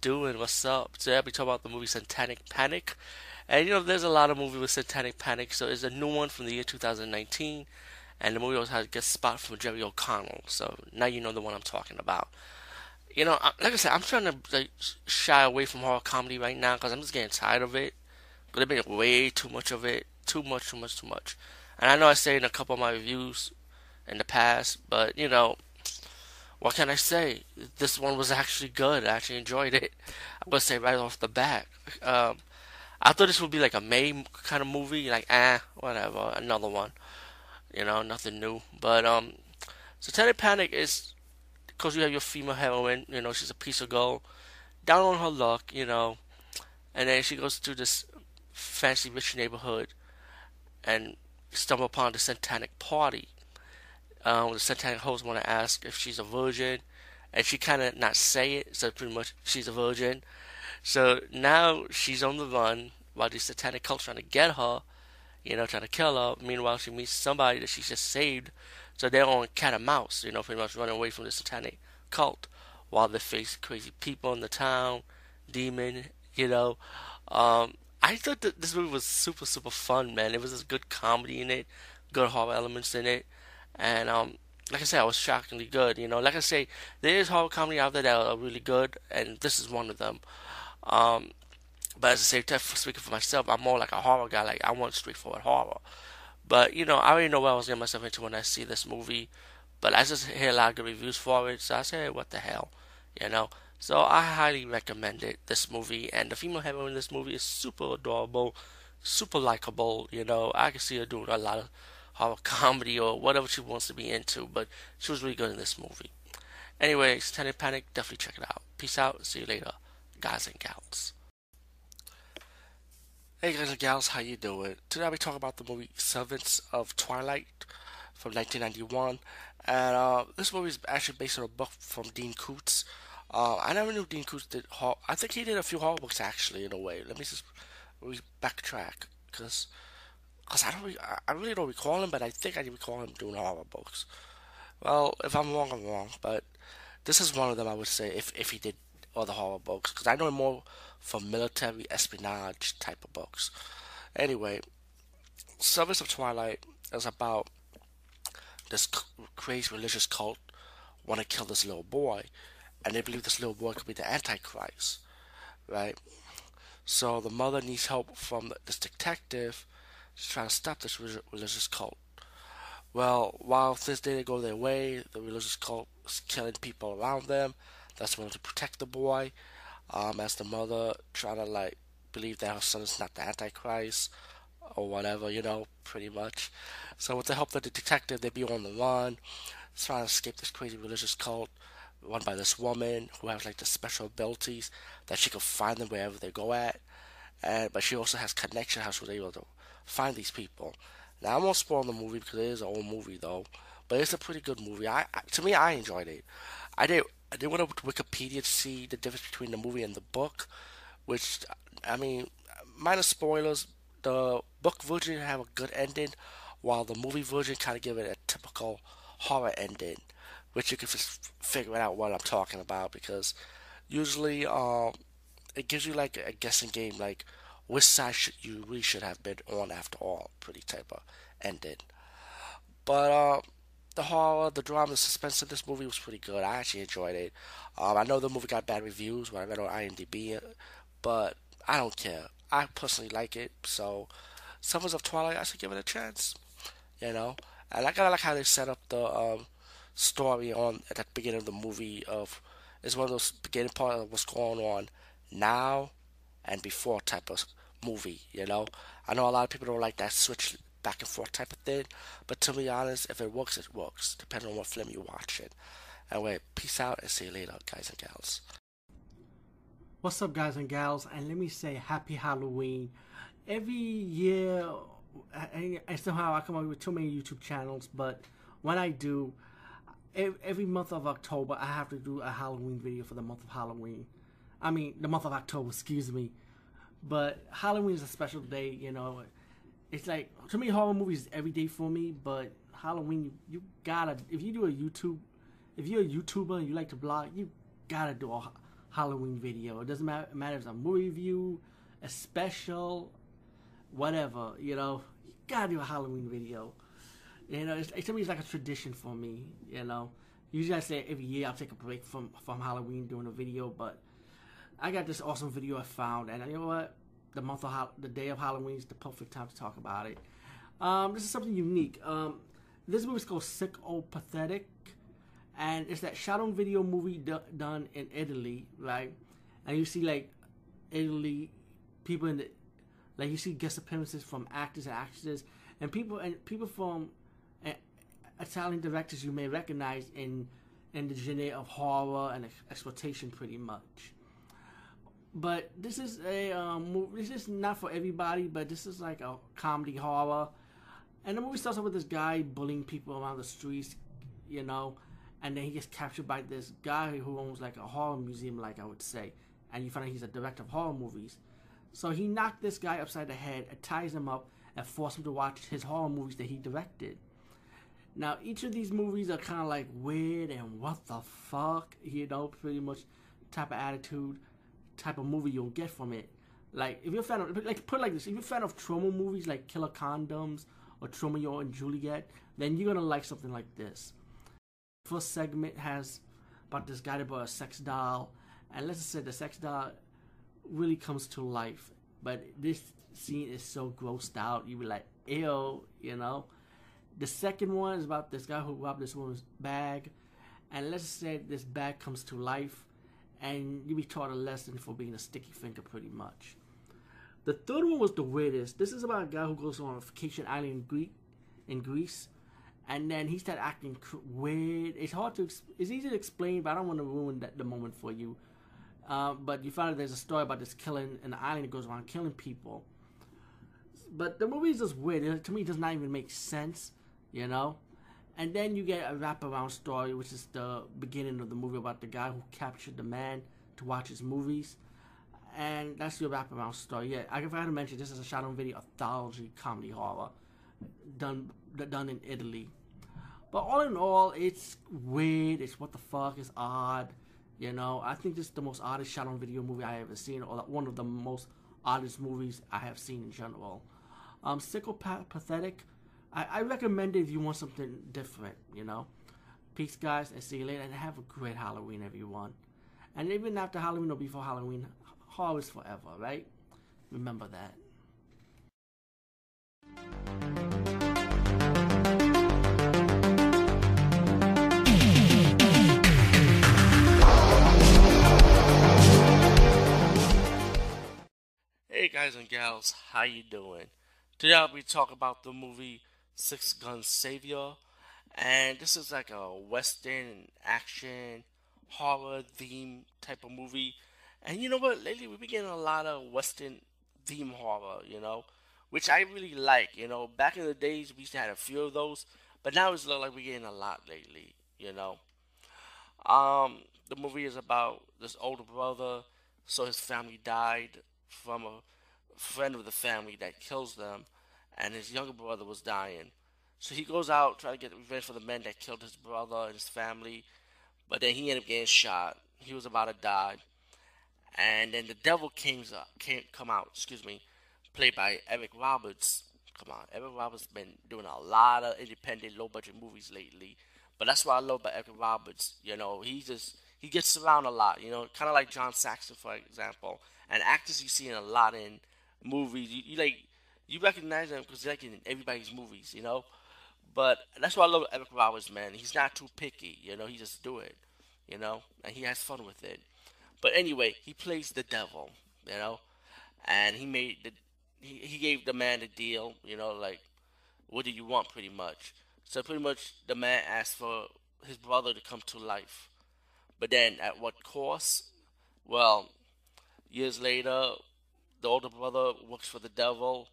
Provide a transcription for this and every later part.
doing? What's up? Today I'll be talking about the movie Satanic Panic. And you know, there's a lot of movies with Satanic Panic, so it's a new one from the year 2019. And the movie also has a guest spot from Jerry O'Connell, so now you know the one I'm talking about. You know, like I said, I'm trying to like shy away from horror comedy right now because I'm just getting tired of it. But there's been way too much of it, too much, too much, too much. And I know I said in a couple of my reviews in the past, but you know, what can I say? This one was actually good. I actually enjoyed it. I'm gonna say right off the bat. Um, I thought this would be like a May kind of movie, like ah, whatever, another one. You know, nothing new. But um, Satanic Panic is because you have your female heroine. You know, she's a piece of gold, down on her luck. You know, and then she goes to this fancy rich neighborhood, and stumble upon the satanic party. Um, the satanic host want to ask if she's a virgin, and she kind of not say it, so pretty much she's a virgin. So now she's on the run while the satanic cult trying to get her, you know, trying to kill her. Meanwhile, she meets somebody that she just saved. So they're on cat and mouse, you know, pretty much running away from the satanic cult while they face crazy people in the town, demon, you know. Um, I thought that this movie was super, super fun, man. It was a good comedy in it, good horror elements in it, and um, like I said, I was shockingly good. You know, like I say, there is horror comedy out there that are really good, and this is one of them. Um, but at the same time, speaking for myself, I'm more like a horror guy. Like I want straightforward horror. But you know, I already know what I was getting myself into when I see this movie. But I just hear a lot of good reviews for it, so I say, what the hell, you know. So I highly recommend it. This movie and the female heroine in this movie is super adorable, super likable. You know, I can see her doing a lot of horror comedy or whatever she wants to be into. But she was really good in this movie. Anyway, Satanic Panic, definitely check it out. Peace out. See you later guys and gals. Hey guys and gals, how you doing? Today I'll be talking about the movie Servants of Twilight from 1991. And uh, this movie is actually based on a book from Dean Koontz. Uh, I never knew Dean Koontz did horror. I think he did a few horror books actually, in a way. Let me just backtrack, because cause I don't, I really don't recall him, but I think I recall him doing horror books. Well, if I'm wrong, I'm wrong, but this is one of them. I would say if if he did other horror books because I know him more for military espionage type of books. Anyway, Servants of Twilight is about this crazy religious cult want to kill this little boy, and they believe this little boy could be the Antichrist, right? So the mother needs help from this detective to try to stop this religious cult. Well, while things didn't go their way, the religious cult is killing people around them, that's willing to protect the boy. Um, as the mother trying to like believe that her son is not the Antichrist or whatever, you know, pretty much. So with the help of the detective, they be on the run, trying to escape this crazy religious cult run by this woman who has like the special abilities that she can find them wherever they go at. And but she also has connection how she was able to find these people. Now I won't spoil the movie because it is an old movie though, but it's a pretty good movie. I, I to me I enjoyed it. I did I did want to Wikipedia to see the difference between the movie and the book, which I mean, minor spoilers. The book version have a good ending, while the movie version kind of give it a typical horror ending, which you can just figure out what I'm talking about because usually um it gives you like a guessing game like which side should you really should have been on after all, pretty type of ending. But uh, the horror, the drama, the suspense in this movie was pretty good. I actually enjoyed it. Um, I know the movie got bad reviews when I read on IMDb, but I don't care. I personally like it, so Servants of Twilight, I should give it a chance. You know, And I kind of like how they set up the um, story on at the beginning of the movie of it's one of those beginning part of what's going on now and before type of movie. You know, I know a lot of people don't like that switch back and forth type of thing, but to be honest, if it works, it works, depending on what film you're watching. Anyway, peace out and see you later, guys and gals. What's up, guys and gals? And let me say happy Halloween. Every year, and somehow I come up with too many YouTube channels, but when I do, every month of October, I have to do a Halloween video for the month of Halloween. I mean, the month of October, excuse me. But Halloween is a special day, you know. It's like, to me, horror movies every day for me, but Halloween, you, you gotta, if you do a YouTube, if you're a YouTuber and you like to blog, you gotta do a Halloween video. It doesn't matter, matter if it's a movie review, a special, whatever, you know. You gotta do a Halloween video. You know, it's, to me, it's like a tradition for me, you know. Usually I say every year I'll take a break from, from Halloween doing a video, but I got this awesome video I found, and you know what? The month of the day of Halloween is the perfect time to talk about it. Um, this is something unique. Um, this movie is called Sick or Pathetic, and it's that shot on video movie d- done in Italy, right? And you see like Italy people in the like you see guest appearances from actors and actresses and people and people from uh, Italian directors you may recognize in in the genre of horror and exploitation, pretty much but this is a um, this is not for everybody, but this is like a comedy horror. And the movie starts off with this guy bullying people around the streets, you know, and then he gets captured by this guy who owns like a horror museum, like I would say, and you find out he's a director of horror movies. So he knocked this guy upside the head, ties him up, and forced him to watch his horror movies that he directed. Now, each of these movies are kind of like weird and what the fuck, you know, pretty much type of attitude type of movie you'll get from it. Like if you're a fan of like put like this, if you're a fan of Troma movies like Killer Condoms or Trauma, Romeo and Juliet, then you're gonna like something like this. First segment has about this guy about a sex doll, and let's just say the sex doll really comes to life. But this scene is so grossed out, you be like, ew, you know. The second one is about this guy who robbed this woman's bag, and let's say this bag comes to life and you be taught a lesson for being a sticky finger pretty much. The third one was the weirdest. This is about a guy who goes on a vacation island in Greece, and then he started acting weird. It's hard to, it's easy to explain, but I don't want to ruin that the moment for you. Uh, but you find out there's a story about this killing in the island that goes around killing people. But the movie is just weird. To me, it does not even make sense, you know. And then you get a wraparound story, which is the beginning of the movie about the guy who captured the man to watch his movies. And that's your wraparound story. Yeah, I forgot to mention this is a shot on video anthology comedy horror done done in Italy. But all in all, it's weird. It's what the fuck. It's odd. You know, I think this is the most oddest shot on video movie I ever seen, or one of the most oddest movies I have seen in general. Um, Psychopathetic I, I recommend it if you want something different, you know. Peace, guys, and see you later. And have a great Halloween, everyone. And even after Halloween or before Halloween, horror is forever, right? Remember that. Hey guys and gals, how you doing? Today I'll be talking about the movie Six Gun Savior. And this is like a western action horror theme type of movie. And you know what? Lately we've been getting a lot of western theme horror, you know, which I really like. You know, back in the days we used to have a few of those, but now it's look like we're getting a lot lately, you know. Um, the movie is about this older brother, so his family died from a friend of the family that kills them and his younger brother was dying. So he goes out trying to get revenge for the men that killed his brother and his family, but then he ended up getting shot. He was about to die, and then the devil came came come out. Excuse me, played by Eric Roberts. Come on, Eric Roberts been doing a lot of independent, low budget movies lately, but that's what I love about Eric Roberts. You know, he just he gets around a lot. You know, kind of like John Saxon, for example, and actors you see in a lot in movies. You, you like you recognize them because they're like in everybody's movies, you know. But that's why I love Eric Roberts, man. He's not too picky, you know. He just do it, you know, and he has fun with it. But anyway, he plays the devil, you know, and he made the he, he gave the man the deal, you know, like what do you want, pretty much. So pretty much the man asked for his brother to come to life, but then at what cost? Well, years later, the older brother works for the devil,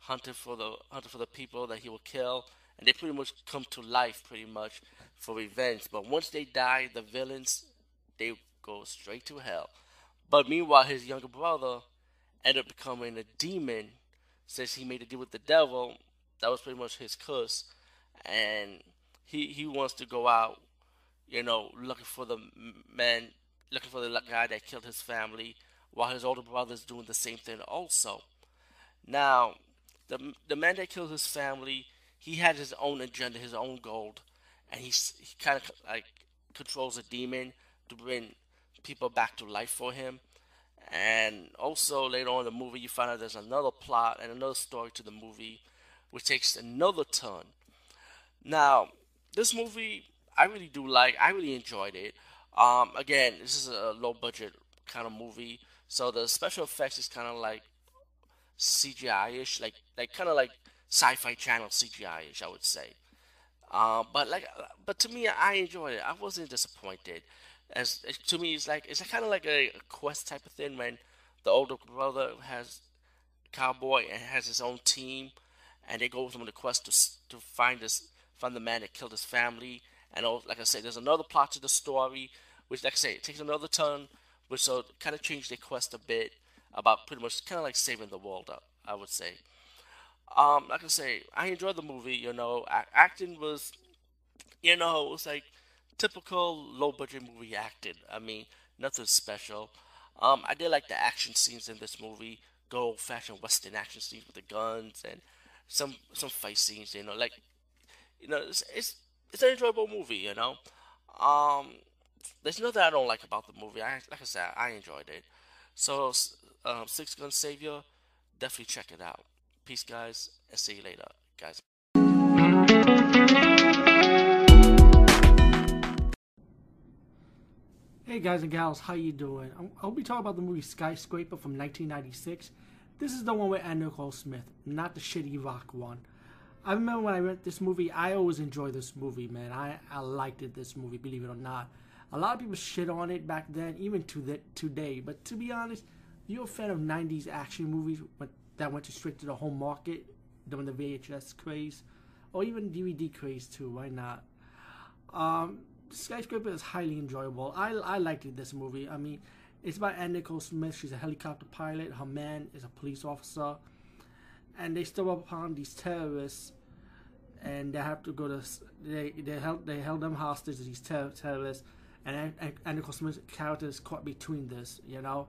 hunting for the hunting for the people that he will kill, and they pretty much come to life pretty much for revenge. But once they die, the villains they go straight to hell. But meanwhile, his younger brother ended up becoming a demon since he made a deal with the devil. That was pretty much his curse, and he he wants to go out, you know, looking for the man, looking for the guy that killed his family, while his older brother is doing the same thing also. Now, the the man that killed his family, he had his own agenda, his own goal, and he's he kind of like controls a demon to bring people back to life for him. And also later on in the movie, you find out there's another plot and another story to the movie, which takes another turn. Now, this movie I really do like. I really enjoyed it. Um, again, this is a low budget kind of movie, so the special effects is kind of like CGI-ish, like like kind of like Sci-Fi Channel CGI-ish, I would say. Uh, but like, but to me, I enjoyed it. I wasn't disappointed. As, to me, it's like it's kind of like a, quest type of thing when the older brother has cowboy and has his own team, and they go with him on the quest to to find this find the man that killed his family. And oh, like I said, there's another plot to the story, which, like I say, it takes another turn, which so kind of changed the quest a bit about pretty much kind of like saving the world. up, I would say. Um, like I say, I enjoyed the movie. You know, acting was, you know, it was like typical low budget movie acting. I mean, nothing special. Um, I did like the action scenes in this movie, good old fashioned western action scenes with the guns and some some fight scenes. You know, like you know, it's it's, it's an enjoyable movie. You know, um, there's nothing I don't like about the movie. I like I said, I enjoyed it. So, um, Six Gun Savior, definitely check it out. Peace, guys, and see you later, guys. Hey guys and gals, how you doing? I'll be talking about the movie Skyscraper from 1996. This is the one with Anna Nicole Smith, not the shitty rock one. I remember when I read this movie, I always enjoyed this movie, man. I, I liked it, this movie, believe it or not. A lot of people shit on it back then, even to the, today. But to be honest, you're a fan of 90s action movies that went straight to the home market during the VHS craze, or even DVD craze too. Why not? Um, Skyscraper is highly enjoyable. I I liked this movie. I mean, it's about Anna Nicole Smith. She's a helicopter pilot. Her man is a police officer, and they stumble upon these terrorists, and they have to go to they they held they held them hostage. These ter- terrorists, and Anna Nicole Smith's character is caught between this, you know,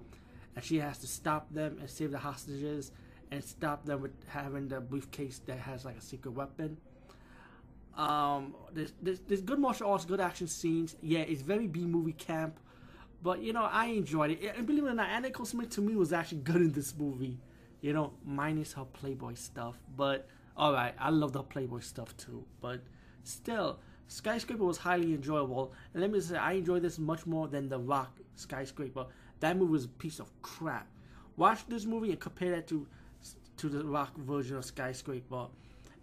and she has to stop them and save the hostages and stop them with having the briefcase that has like a secret weapon. Um, there's, there's, there's good martial arts, good action scenes. Yeah, it's very B movie camp, but you know I enjoyed it. And believe it or not, Anna Nicole Smith to me was actually good in this movie. You know, minus her Playboy stuff, but all right, I love the Playboy stuff too. But still, Skyscraper was highly enjoyable. And let me say, I enjoyed this much more than The Rock Skyscraper. That movie was a piece of crap. Watch this movie and compare that to to the rock version of Skyscraper.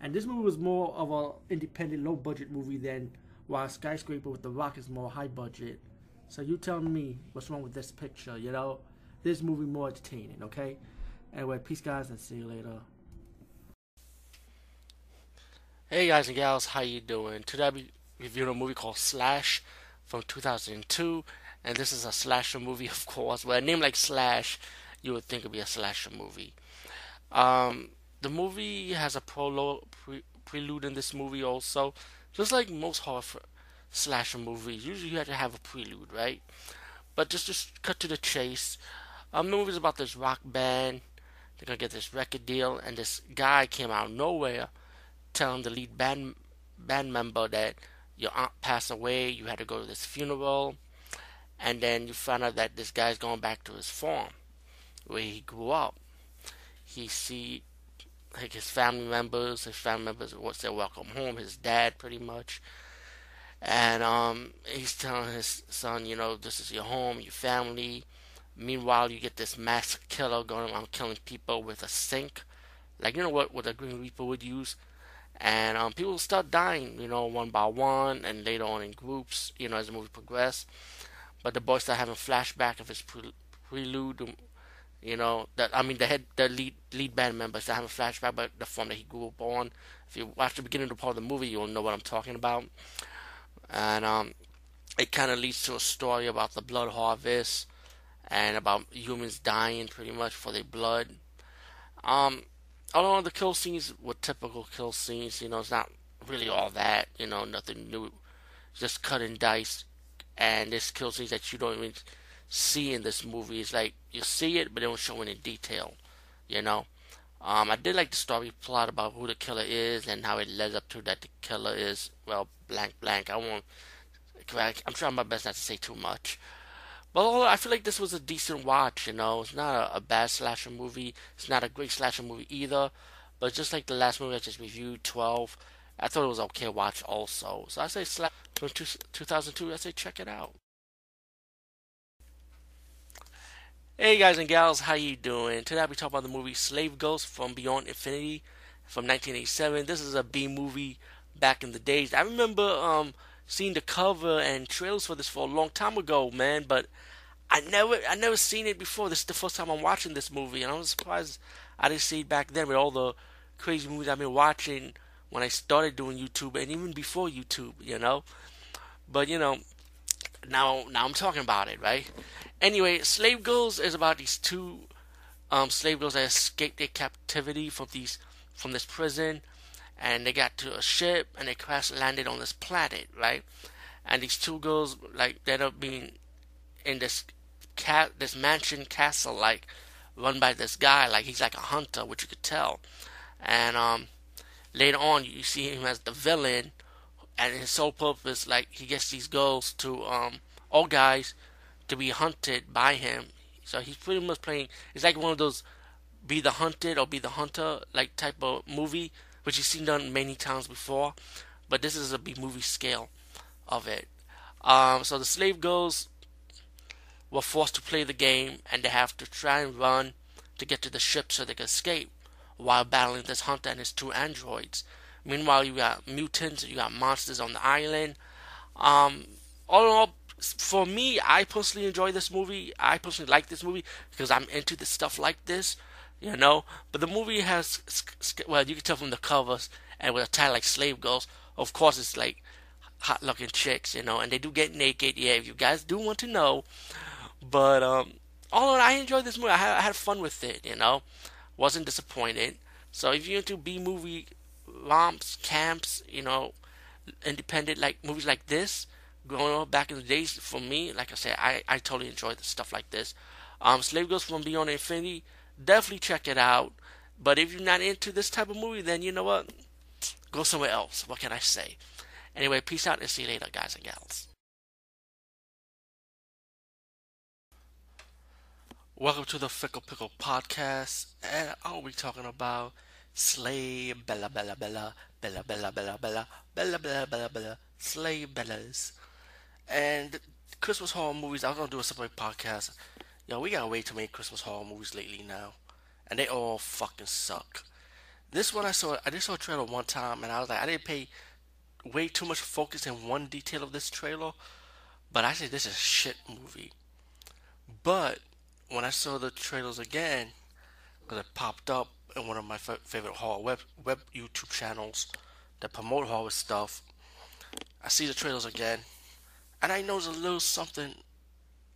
And this movie was more of a independent, low budget movie than while Skyscraper with the Rock is more high budget. So you tell me what's wrong with this picture, you know? This movie more entertaining, okay? Anyway, peace guys and see you later. Hey guys and gals, how you doing? Today I'll be reviewing a movie called Slash from 2002, and this is a slasher movie, of course. With a name like Slash, you would think it'd be a slasher movie. Um, the movie has a prologue, pre- prelude in this movie also. Just like most horror slasher movies, usually you have to have a prelude, right? But just just cut to the chase. Um, the movie's about this rock band. They're gonna get this record deal, and this guy came out of nowhere, telling the lead band band member that your aunt passed away. You had to go to this funeral, and then you find out that this guy's going back to his farm, where he grew up he see like his family members. His family members what's their welcome home. His dad, pretty much, and um, he's telling his son, you know, this is your home, your family. Meanwhile, you get this mass killer going around killing people with a sink, like you know what what a Grim Reaper would use, and um, people start dying, you know, one by one, and later on in groups, you know, as the movie progresses. But the boy start having flashback of his prelude you know that I mean the head the lead lead band members that have a flashback about the form that he grew up on. If you watch the beginning of the part of the movie, you'll know what I'm talking about. And um, it kind of leads to a story about the blood harvest and about humans dying pretty much for their blood. Um, although the kill scenes were typical kill scenes, you know, it's not really all that, you know, nothing new, just cut and dice. And this kill scenes that you don't even see in this movie. It's like you see it, but they don't show any detail. You know. Um, I did like the story plot about who the killer is and how it led up to that the killer is well blank blank. I won't. I'm trying my best not to say too much. But I feel like this was a decent watch. You know, it's not a, a bad slasher movie. It's not a great slasher movie either. But just like the last movie I just reviewed, 12, I thought it was okay watch also. So I say Slash from 2002. I say check it out. Hey guys and gals, how you doing? Today I'll be talking about the movie Slave Girls from Beyond Infinity from 1987. This is a B movie back in the days. I remember um, seeing the cover and trailers for this for a long time ago, man, but I never I never seen it before. This is the first time I'm watching this movie, and I was surprised I didn't see it back then with all the crazy movies I've been watching when I started doing YouTube and even before YouTube, you know. But you know, now now I'm talking about it, right? Anyway, Slave Girls is about these two um, slave girls that escaped their captivity from these from this prison, and they got to a ship and they crash landed on this planet, right? And these two girls like end up being in this cat this mansion castle like run by this guy like he's like a hunter, which you could tell, and um later on you see him as the villain, and his sole purpose like he gets these girls to um all guys to be hunted by him. So he's pretty much playing. It's like one of those be the hunted or be the hunter like type of movie, which you've seen done many times before. But this is a B movie scale of it. Um, so the slave girls were forced to play the game, and they have to try and run to get to the ship so they can escape while battling this hunter and his two androids. Meanwhile, you got mutants, you got monsters on the island. Um, all in all, for me, I personally enjoy this movie. I personally like this movie because I'm into the stuff like this, you know. But the movie has, well, you can tell from the covers and with a title like Slave Girls, of course, it's like hot looking chicks, you know, and they do get naked. Yeah, if you guys do want to know. But, um, all in all, I enjoyed this movie. I had, I had fun with it, you know. Wasn't disappointed. So if you're into B movie romps, camps, you know, independent like movies like this, growing up back in the days, for me, like I said, I, I totally enjoy the stuff like this. Um, Slave Girls from Beyond Infinity, definitely check it out. But if you're not into this type of movie, then you know what? Go somewhere else. What can I say? Anyway, peace out and see you later, guys and gals. Welcome to the Fickle Pickle Podcast, and I'll be talking about Slay Bella Bella Bella Bella Bella Bella Bella Bella Bella Bella Bella Slay Bellas. And Christmas horror movies, I was gonna do a separate podcast. Yo, we got way too many Christmas horror movies lately now, and they all fucking suck. This one I saw, I just saw a trailer one time, and I was like, I didn't pay way too much focus in one detail of this trailer, but I said this is a shit movie. But when I saw the trailers again, because it popped up in one of my f- favorite horror web web YouTube channels that promote horror stuff, I see the trailers again and I know there's a little something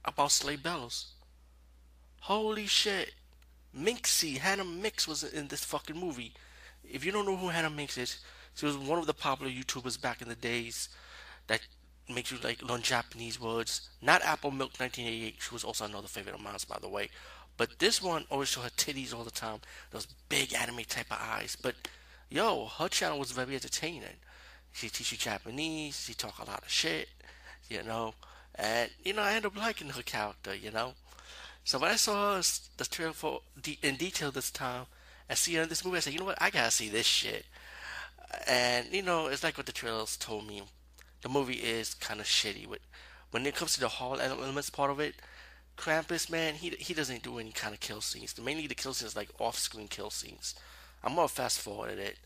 about Slay Bellas. Holy shit. Minxie, Hannah Minx was in this fucking movie. If you don't know who Hannah Minx is, she was one of the popular YouTubers back in the days that makes you like learn Japanese words. Not Apple Milk 1988. She was also another favorite of mine, by the way. But this one always showed her titties all the time. Those big anime type of eyes. But yo, her channel was very entertaining. She teach you Japanese. She talk a lot of shit you know. And, you know, I end up liking her character, you know. So when I saw her, the trailer for in detail this time, and see in this movie, I said, you know what, I gotta see this shit. And you know, it's like what the trailers told me. The movie is kind of shitty. When it comes to the horror elements part of it, Krampus, man, he he doesn't do any kind of kill scenes. Mainly the kill scenes like off-screen kill scenes. I'm gonna fast forward it.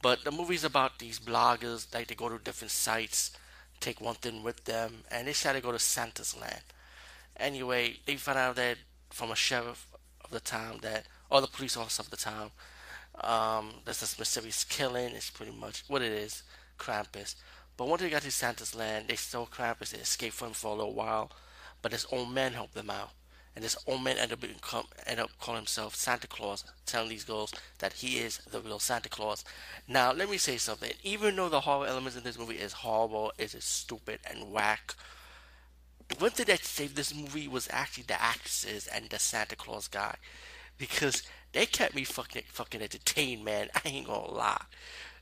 But the movie's about these bloggers, like they go to different sites, take one thing with them, and they try to go to Santa's land. Anyway, they find out that from a sheriff of the town that, or the police officer of the town, um, there's this mysterious killing. It's pretty much what it is, Krampus. But once they got to Santa's land, they stole Krampus. They escaped from him for a little while, but this old man helped them out. And this old man ended up, become, ended up calling himself Santa Claus, telling these girls that he is the real Santa Claus. Now, let me say something. Even though the horror elements in this movie is horrible, is stupid and whack, the one thing that saved this movie was actually the actresses and the Santa Claus guy, because they kept me fucking fucking entertained, man. I ain't gonna lie.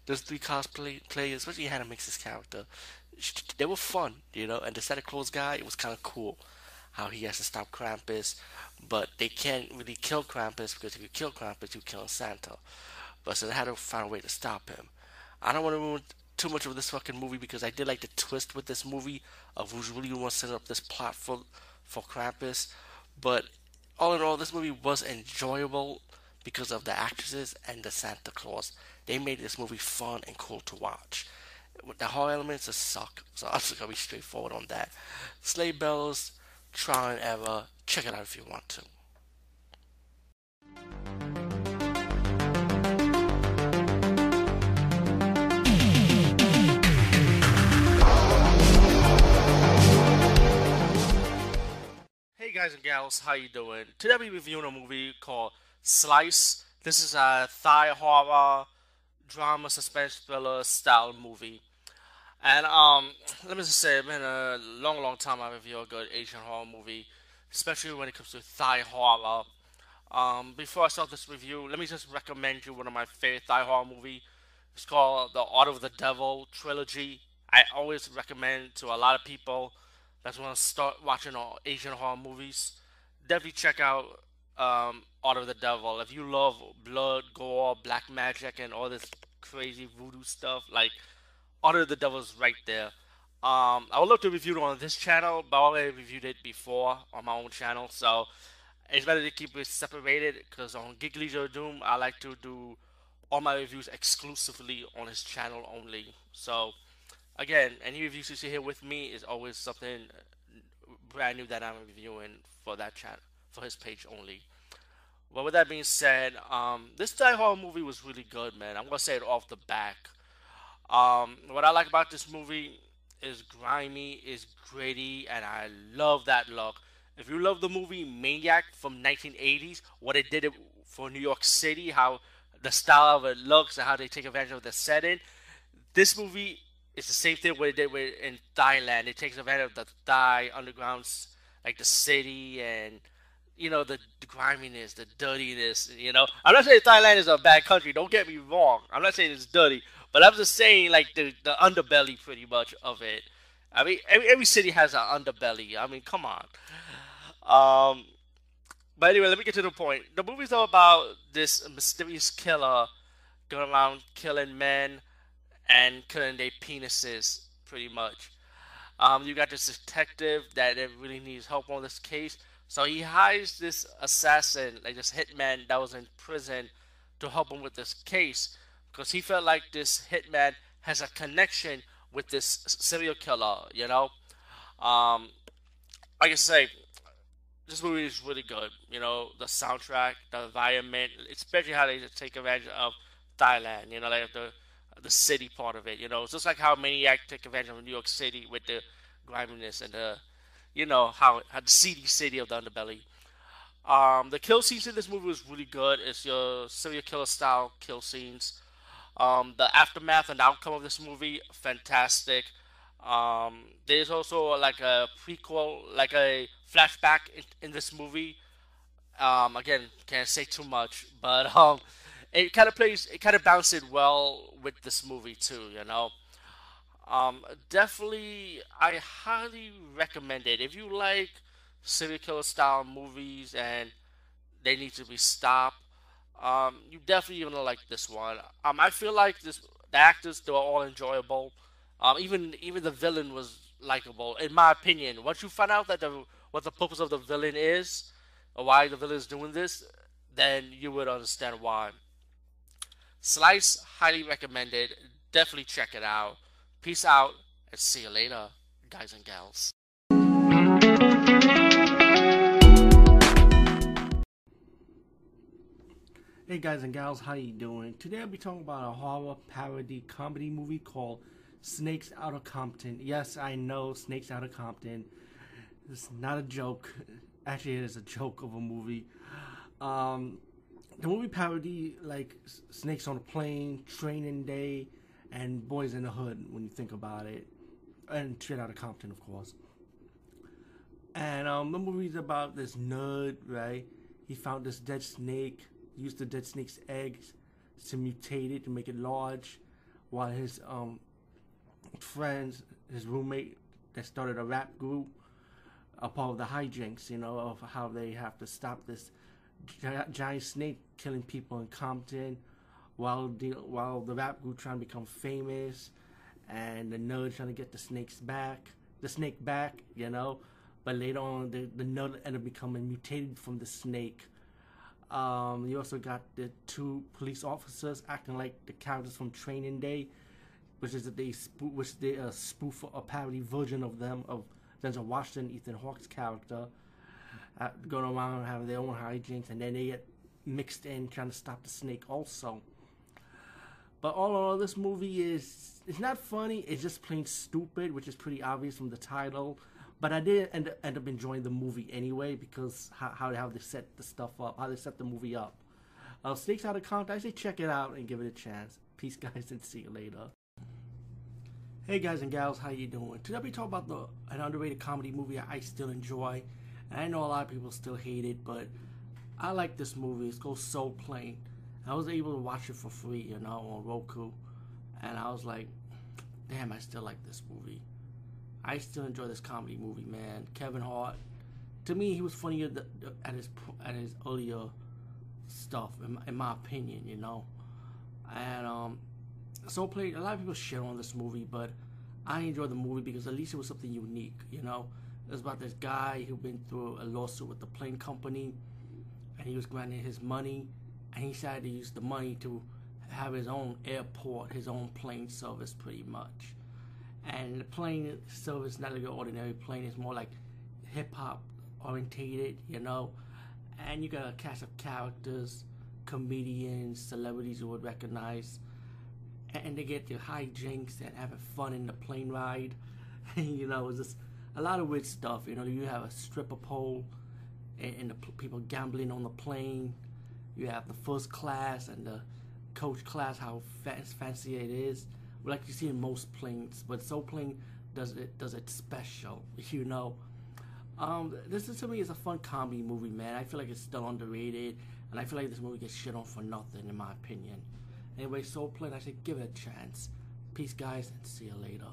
Those three cosplay players, especially Hannah Minx's character, they were fun, you know. And the Santa Claus guy, it was kind of cool how he has to stop Krampus, but they can't really kill Krampus because if you kill Krampus, you kill Santa. But so they had to find a way to stop him. I don't want to ruin too much of this fucking movie because I did like the twist with this movie of who's really going to set up this plot for for Krampus. But all in all, this movie was enjoyable because of the actresses and the Santa Claus. They made this movie fun and cool to watch. The horror elements, just suck. So I'm just gonna be straightforward on that. Slay Belles, trial and error. Check it out if you want to. Hey guys and gals, how you doing? Today we're reviewing a movie called Slice. This is a Thai horror drama suspense thriller style movie. And um, let me just say, it's been a long, long time I review a good Asian horror movie, especially when it comes to Thai horror. Um, before I start this review, let me just recommend you one of my favorite Thai horror movie. It's called The Order of the Devil trilogy. I always recommend to a lot of people that want to start watching all Asian horror movies. Definitely check out um, Order of the Devil. If you love blood, gore, black magic, and all this crazy voodoo stuff, like Order of the Devil's right there. Um, I would love to review it on this channel, but I already reviewed it before on my own channel, so it's better to keep it separated because on Geek Leisure Doom, I like to do all my reviews exclusively on his channel only. So, again, any reviews you see here with me is always something brand new that I'm reviewing for that channel, for his page only. But with that being said, um, this Thai Horror movie was really good, man. I'm gonna say it off the back. Um, what I like about this movie is grimy, is gritty, and I love that look. If you love the movie Maniac from 1980s, what it did for New York City, how the style of it looks, and how they take advantage of the setting, this movie is the same thing what it did with in Thailand. It takes advantage of the Thai undergrounds, like the city and you know the, griminess, the dirtiness. You know, I'm not saying Thailand is a bad country. Don't get me wrong. I'm not saying it's dirty, but I'm just saying like the the underbelly pretty much of it. I mean, every, every city has an underbelly. I mean, come on. Um, but anyway, let me get to the point. The movie's all about this mysterious killer going around killing men and killing their penises, pretty much. Um, you got this detective that really needs help on this case, so he hires this assassin, like this hitman that was in prison, to help him with this case because he felt like this hitman has a connection with this serial killer. You know, um, like I say, this movie is really good. You know, the soundtrack, the environment, especially how they take advantage of Thailand. You know, like the the city part of it. You know, it's just like how Maniac took advantage of New York City with the griminess and the, you know, how, how the seedy city of the underbelly. Um, the kill scenes in this movie was really good. It's your serial killer style kill scenes. Um, the aftermath and outcome of this movie, fantastic. Um, there's also like a prequel, like a flashback in, in this movie. Um, again, can't say too much, but um, it kind of plays, it kind of bounces well with this movie too. You know, um, definitely, I highly recommend it if you like serial killer style movies and they need to be stopped. Um, you definitely gonna like this one. Um, I feel like this the actors they were all enjoyable. Um, even even the villain was likable in my opinion. Once you find out that the what the purpose of the villain is, or why the villain is doing this, then you would understand why. Slice, highly recommended. Definitely check it out. Peace out, and see you later, guys and gals. Hey guys and gals, how you doing? Today I'll be talking about a horror parody comedy movie called Snakes Out of Compton. Yes, I know Snakes Out of Compton. It's not a joke. Actually, it is a joke of a movie. Um, the movie parody like Snakes on a Plane, Training Day, and Boys in the Hood. When you think about it, and Straight Out of Compton, of course. And um, the movie's about this nerd, right? He found this dead snake used the dead snake's eggs to mutate it to make it large, while his um, friends, his roommate that started a rap group, are part of the hijinks, you know, of how they have to stop this giant snake killing people in Compton, while the while the rap group trying to become famous, and the nerd trying to get the snakes back, the snake back, you know. But later on, the the nerd ended up becoming mutated from the snake um, you also got the two police officers acting like the characters from Training Day, which is they spoof, which they uh, spoof a parody version of them of Denzel Washington, Ethan Hawke's character, uh, going around having their own hijinks, and then they get mixed in trying to stop the snake also. But all in all, this movie is it's not funny. It's just plain stupid, which is pretty obvious from the title. But I did end, end up enjoying the movie anyway because how, how, they set the stuff up, how they set the movie up. Uh, Snakes Out of Compton, I say check it out and give it a chance. Peace, guys, and see you later. Hey guys and gals, how you doing? Today we talk about the an underrated comedy movie I still enjoy. And I know a lot of people still hate it, but I like this movie. It's called Soul Plane. I was able to watch it for free, you know, on Roku. And I was like, damn, I still like this movie. I still enjoy this comedy movie, man. Kevin Hart, to me, he was funnier at his at his earlier stuff, in my, in my opinion, you know. And um, Soul Plane. A lot of people shit on this movie, but I enjoyed the movie because at least it was something unique, you know. It was about this guy who been through a lawsuit with the plane company, and he was granted his money, and he decided to use the money to have his own airport, his own plane service, pretty much and the plane service not like an ordinary plane. It's more like hip hop orientated, you know. And you got a cast of characters, comedians, celebrities you would recognize, and they get their hijinks and having fun in the plane ride. You know, it's just a lot of weird stuff. You know, you have a stripper pole, and, and the people gambling on the plane. You have the first class and the coach class, how fancy it is like you see in most planes, but Soul Plane does it does it special, you know. Um, this is to me is a fun comedy movie, man. I feel like it's still underrated, and I feel like this movie gets shit on for nothing, in my opinion. Anyway, Soul Plane, I say give it a chance. Peace, guys, and see you later.